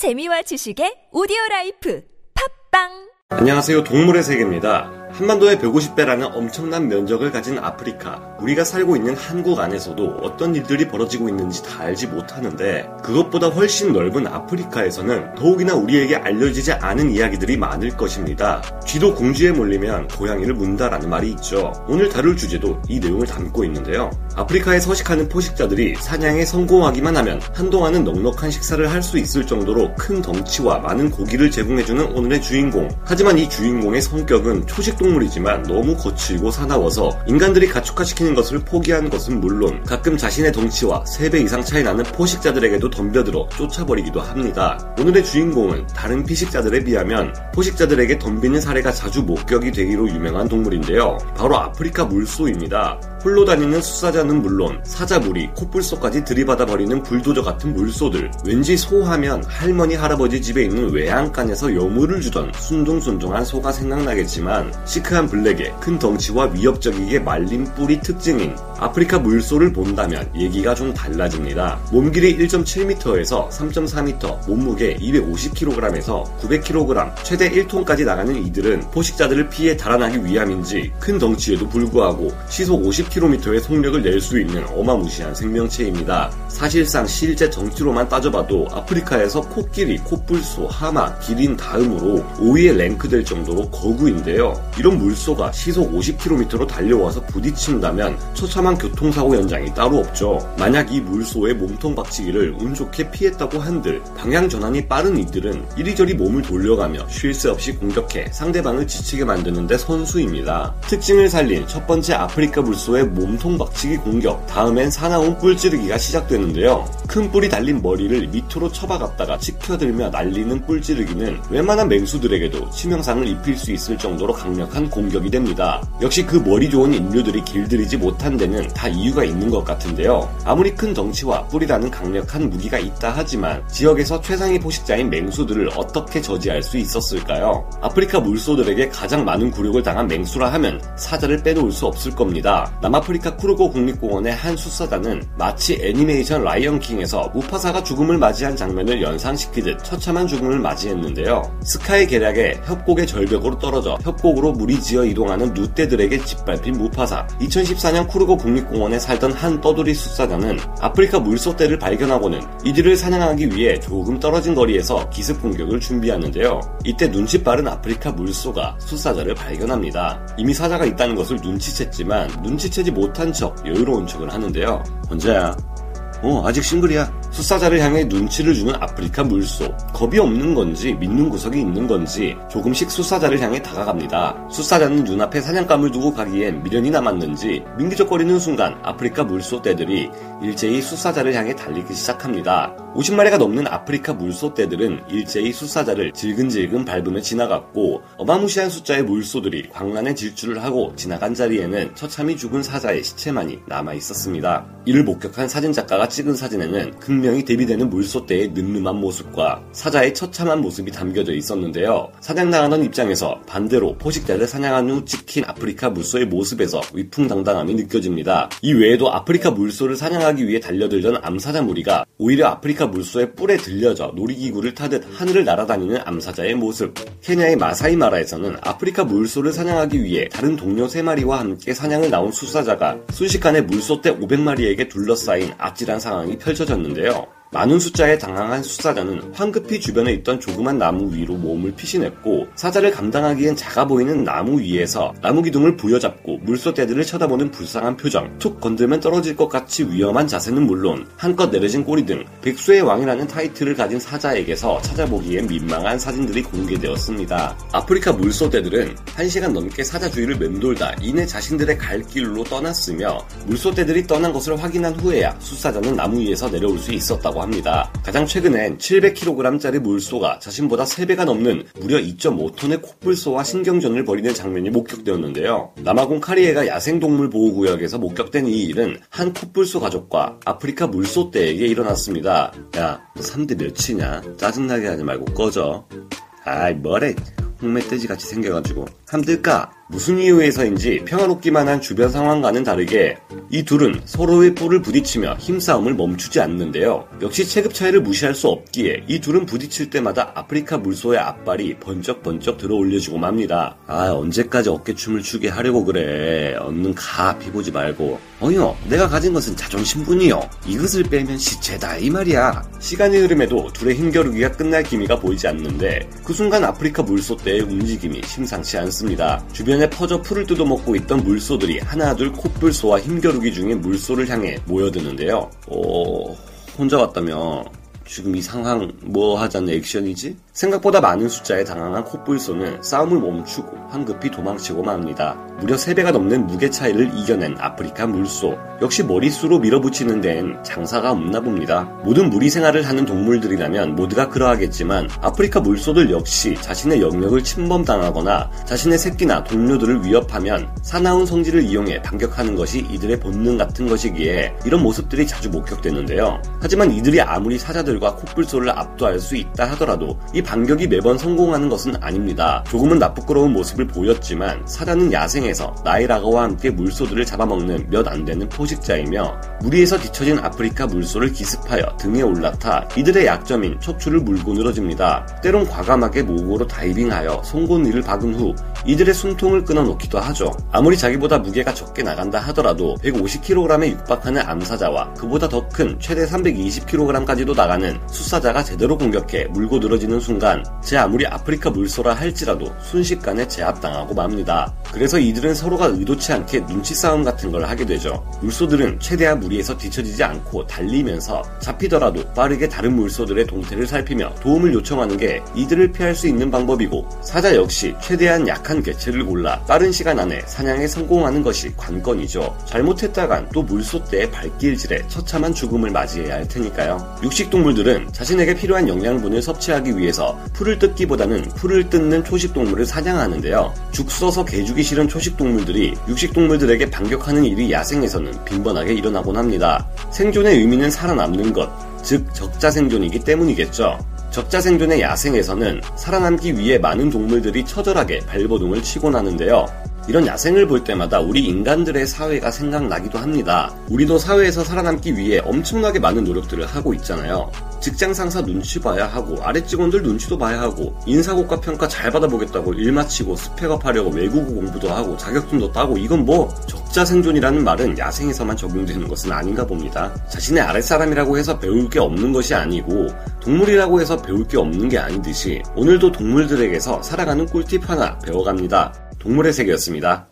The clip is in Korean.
재미와 지식의 오디오 라이프 팟빵 안녕하세요. 동물의 세계입니다. 한반도의 150배라는 엄청난 면적을 가진 아프리카. 우리가 살고 있는 한국 안에서도 어떤 일들이 벌어지고 있는지 다 알지 못하는데 그것보다 훨씬 넓은 아프리카에서는 더욱이나 우리에게 알려지지 않은 이야기들이 많을 것입니다. 쥐도 궁지에 몰리면 고양이를 문다라는 말이 있죠. 오늘 다룰 주제도 이 내용을 담고 있는데요. 아프리카에 서식하는 포식자들이 사냥에 성공하기만 하면 한동안은 넉넉한 식사를 할 수 있을 정도로 큰 덩치와 많은 고기를 제공해주는 오늘의 주인공. 하지만 이 주인공의 성격은 초식 동물이지만 너무 거칠고 사나워서 인간들이 가축화시키는 것을 포기한 것은 물론 가끔 자신의 덩치와 3배 이상 차이 나는 포식자들에게도 덤벼들어 쫓아버리기도 합니다. 오늘의 주인공은 다른 피식자들에 비하면 포식자들에게 덤비는 사례가 자주 목격이 되기로 유명한 동물인데요. 바로 아프리카 물소입니다. 홀로 다니는 수사자는 물론 사자물이 콧불소까지 들이받아 버리는 불도저 같은 물소들 왠지 소하면 할머니 할아버지 집에 있는 외양간에서 여물을 주던 순둥순둥한 소가 생각나겠지만 시크한 블랙에 큰 덩치와 위협적이게 말린 뿔이 특징인 아프리카 물소를 본다면 얘기가 좀 달라집니다. 몸길이 1.7m에서 3.4m, 몸무게 250kg에서 900kg, 최대 1톤까지 나가는 이들은 포식자들을 피해 달아나기 위함인지 큰 덩치에도 불구하고 시속 50km의 속력을 낼 수 있는 어마무시한 생명체입니다. 사실상 실제 덩치로만 따져봐도 아프리카에서 코끼리, 코뿔소, 하마, 기린 다음으로 5위에 랭크될 정도로 거구인데요. 이런 물소가 시속 50km로 달려와서 부딪힌다면 처참한 교통사고 현장이 따로 없죠. 만약 이 물소의 몸통 박치기를 운 좋게 피했다고 한들 방향 전환이 빠른 이들은 이리저리 몸을 돌려가며 쉴 새 없이 공격해 상대방을 지치게 만드는데 선수입니다. 특징을 살린 첫 번째 아프리카 물소의 몸통 박치기 공격, 다음엔 사나운 뿔 찌르기가 시작되는데요. 큰 뿔이 달린 머리를 밑으로 쳐박았다가 치켜들며 날리는 뿔 찌르기는 웬만한 맹수들에게도 치명상을 입힐 수 있을 정도로 강력한 공격이 됩니다. 역시 그 머리 좋은 인류들이 길들이지 못한 데는 다 이유가 있는 것 같은데요. 아무리 큰 덩치와 뿔이라는 강력한 무기가 있다 하지만 지역에서 최상위 포식자인 맹수들을 어떻게 저지할 수 있었을까요? 아프리카 물소들에게 가장 많은 굴욕을 당한 맹수라 하면 사자를 빼놓을 수 없을 겁니다. 남아프리카 크루거 국립공원의 한 수사자는 마치 애니메이션 라이언킹에서 무파사가 죽음을 맞이한 장면을 연상시키듯 처참한 죽음을 맞이했는데요. 스카의 계략에 협곡의 절벽으로 떨어져 협곡으로 무리지어 이동하는 누떼들에게 짓밟힌 무파사. 2014년 크루거 국립공원 에 살던 한 떠돌이 수사자는 아프리카 물소떼를 발견하고는 이들을 사냥하기 위해 조금 떨어진 거리에서 기습 공격을 준비하는데요. 이때 눈치 빠른 아프리카 물소가 수사자를 발견합니다. 이미 사자가 있다는 것을 눈치챘지만 눈치채지 못한 척 여유로운 척을 하는데요. 혼자야. 어, 아직 싱글이야. 수사자를 향해 눈치를 주는 아프리카 물소. 겁이 없는 건지 믿는 구석이 있는 건지 조금씩 수사자를 향해 다가갑니다. 수사자는 눈앞에 사냥감을 두고 가기엔 미련이 남았는지 민기적거리는 순간 아프리카 물소 떼들이 일제히 수사자를 향해 달리기 시작합니다. 50마리가 넘는 아프리카 물소 떼들은 일제히 수사자를 질근질근 밟으며 지나갔고 어마무시한 숫자의 물소들이 광란의 질주를 하고 지나간 자리에는 처참히 죽은 사자의 시체만이 남아 있었습니다. 이를 목격한 사진작가가 찍은 사진에는 극명히 대비되는 물소떼의 늠름한 모습과 사자의 처참한 모습이 담겨져 있었는데요. 사냥당하던 입장에서 반대로 포식자를 사냥한 후 찍힌 아프리카 물소의 모습에서 위풍당당함이 느껴집니다. 이 외에도 아프리카 물소를 사냥하기 위해 달려들던 암사자 무리가 오히려 아프리카 물소의 뿔에 들려져 놀이기구를 타듯 하늘을 날아다니는 암사자의 모습. 케냐의 마사이마라에서는 아프리카 물소를 사냥하기 위해 다른 동료 3마리와 함께 사냥을 나온 수사자가 순식간에 물소 떼 500마리에게 둘러싸인 아찔한 상황이 펼쳐졌는데요. 많은 숫자에 당황한 수사자는 황급히 주변에 있던 조그만 나무 위로 몸을 피신했고 사자를 감당하기엔 작아 보이는 나무 위에서 나무 기둥을 부여잡고 물소떼들을 쳐다보는 불쌍한 표정 툭 건들면 떨어질 것 같이 위험한 자세는 물론 한껏 내려진 꼬리 등 백수의 왕이라는 타이틀을 가진 사자에게서 찾아보기엔 민망한 사진들이 공개되었습니다. 아프리카 물소떼들은 1시간 넘게 사자 주위를 맴돌다 이내 자신들의 갈 길로 떠났으며 물소떼들이 떠난 것을 확인한 후에야 수사자는 나무 위에서 내려올 수 있었다고 합니다. 가장 최근엔 700kg짜리 물소가 자신보다 3배가 넘는 무려 2.5톤의 콧불소와 신경전을 벌이는 장면이 목격되었는데요. 남아공 카리에가 야생동물 보호구역에서 목격된 이 일은 한 콧불소 가족과 아프리카 물소 떼에게 일어났습니다. 야, 너 3대 몇이냐? 짜증나게 하지 말고 꺼져. 아이, 뭐래. 홍매돼지 같이 생겨가지고. 함들까? 무슨 이유에서인지 평화롭기만 한 주변 상황과는 다르게 이 둘은 서로의 뿔을 부딪히며 힘싸움을 멈추지 않는데요. 역시 체급 차이를 무시할 수 없기에 이 둘은 부딪힐 때마다 아프리카 물소의 앞발이 번쩍번쩍 들어 올려주고 맙니다. 아 언제까지 어깨춤을 추게 하려고 그래. 얼른 가 비보지 말고. 어여 내가 가진 것은 자존심뿐이요. 이것을 빼면 시체다 이 말이야. 시간이 흐름에도 둘의 힘겨루기가 끝날 기미가 보이지 않는데 그 순간 아프리카 물소 때의 움직임이 심상치 않습니다. 주변 에 퍼져 풀을 뜯어먹고 있던 물소들이 하나둘 콧불소와 힘겨루기 중인 물소를 향해 모여드는데요. 어... 혼자 왔다며 지금 이 상황 뭐 하자는 액션이지? 생각보다 많은 숫자에 당황한 콧불소는 싸움을 멈추고 황급히 도망치고 맙니다. 무려 3배가 넘는 무게 차이를 이겨낸 아프리카 물소. 역시 머릿수로 밀어붙이는 데엔 장사가 없나 봅니다. 모든 무리 생활을 하는 동물들이라면 모두가 그러하겠지만 아프리카 물소들 역시 자신의 영역을 침범당하거나 자신의 새끼나 동료들을 위협하면 사나운 성질을 이용해 반격하는 것이 이들의 본능 같은 것이기에 이런 모습들이 자주 목격되는데요. 하지만 이들이 아무리 사자들과 콧불소를 압도할 수 있다 하더라도 이 반격이 매번 성공하는 것은 아닙니다. 조금은 나쁘끄러운 모습을 보였지만 사자는 야생에서 나이라가와 함께 물소들을 잡아먹는 몇 안 되는 포식자이며 무리에서 뒤처진 아프리카 물소를 기습하여 등에 올라타 이들의 약점인 척추를 물고 늘어집니다. 때론 과감하게 목으로 다이빙하여 송곳니를 박은 후 이들의 숨통을 끊어놓기도 하죠. 아무리 자기보다 무게가 적게 나간다 하더라도 150kg에 육박하는 암사자와 그보다 더 큰 최대 320kg까지도 나가는 숫사자가 제대로 공격해 물고 늘어지는 순간 제 아무리 아프리카 물소라 할지라도 순식간에 제압당하고 맙니다. 그래서 이들은 서로가 의도치 않게 눈치 싸움 같은 걸 하게 되죠. 물소들은 최대한 무리에서 뒤처지지 않고 달리면서 잡히더라도 빠르게 다른 물소들의 동태를 살피며 도움을 요청하는 게 이들을 피할 수 있는 방법이고 사자 역시 최대한 약한 개체를 골라 빠른 시간 안에 사냥에 성공하는 것이 관건이죠. 잘못했다간 또 물소 때의 발길질에 처참한 죽음을 맞이해야 할 테니까요. 육식동물들은 자신에게 필요한 영양분을 섭취하기 위해서 풀을 뜯기보다는 풀을 뜯는 초식동물을 사냥하는데요. 죽 써서 개주기 싫은 초식동물들이 육식동물들에게 반격하는 일이 야생에서는 빈번하게 일어나곤 합니다. 생존의 의미는 살아남는 것, 즉 적자 생존이기 때문이겠죠. 적자 생존의 야생에서는 살아남기 위해 많은 동물들이 처절하게 발버둥을 치곤 하는데요. 이런 야생을 볼 때마다 우리 인간들의 사회가 생각나기도 합니다. 우리도 사회에서 살아남기 위해 엄청나게 많은 노력들을 하고 있잖아요. 직장 상사 눈치 봐야 하고 아래 직원들 눈치도 봐야 하고 인사고과 평가 잘 받아보겠다고 일 마치고 스펙업 하려고 외국어 공부도 하고 자격증도 따고 이건 뭐 적자 생존이라는 말은 야생에서만 적용되는 것은 아닌가 봅니다. 자신의 아랫사람이라고 해서 배울 게 없는 것이 아니고 동물이라고 해서 배울 게 없는 게 아니듯이 오늘도 동물들에게서 살아가는 꿀팁 하나 배워갑니다. 동물의 세계였습니다.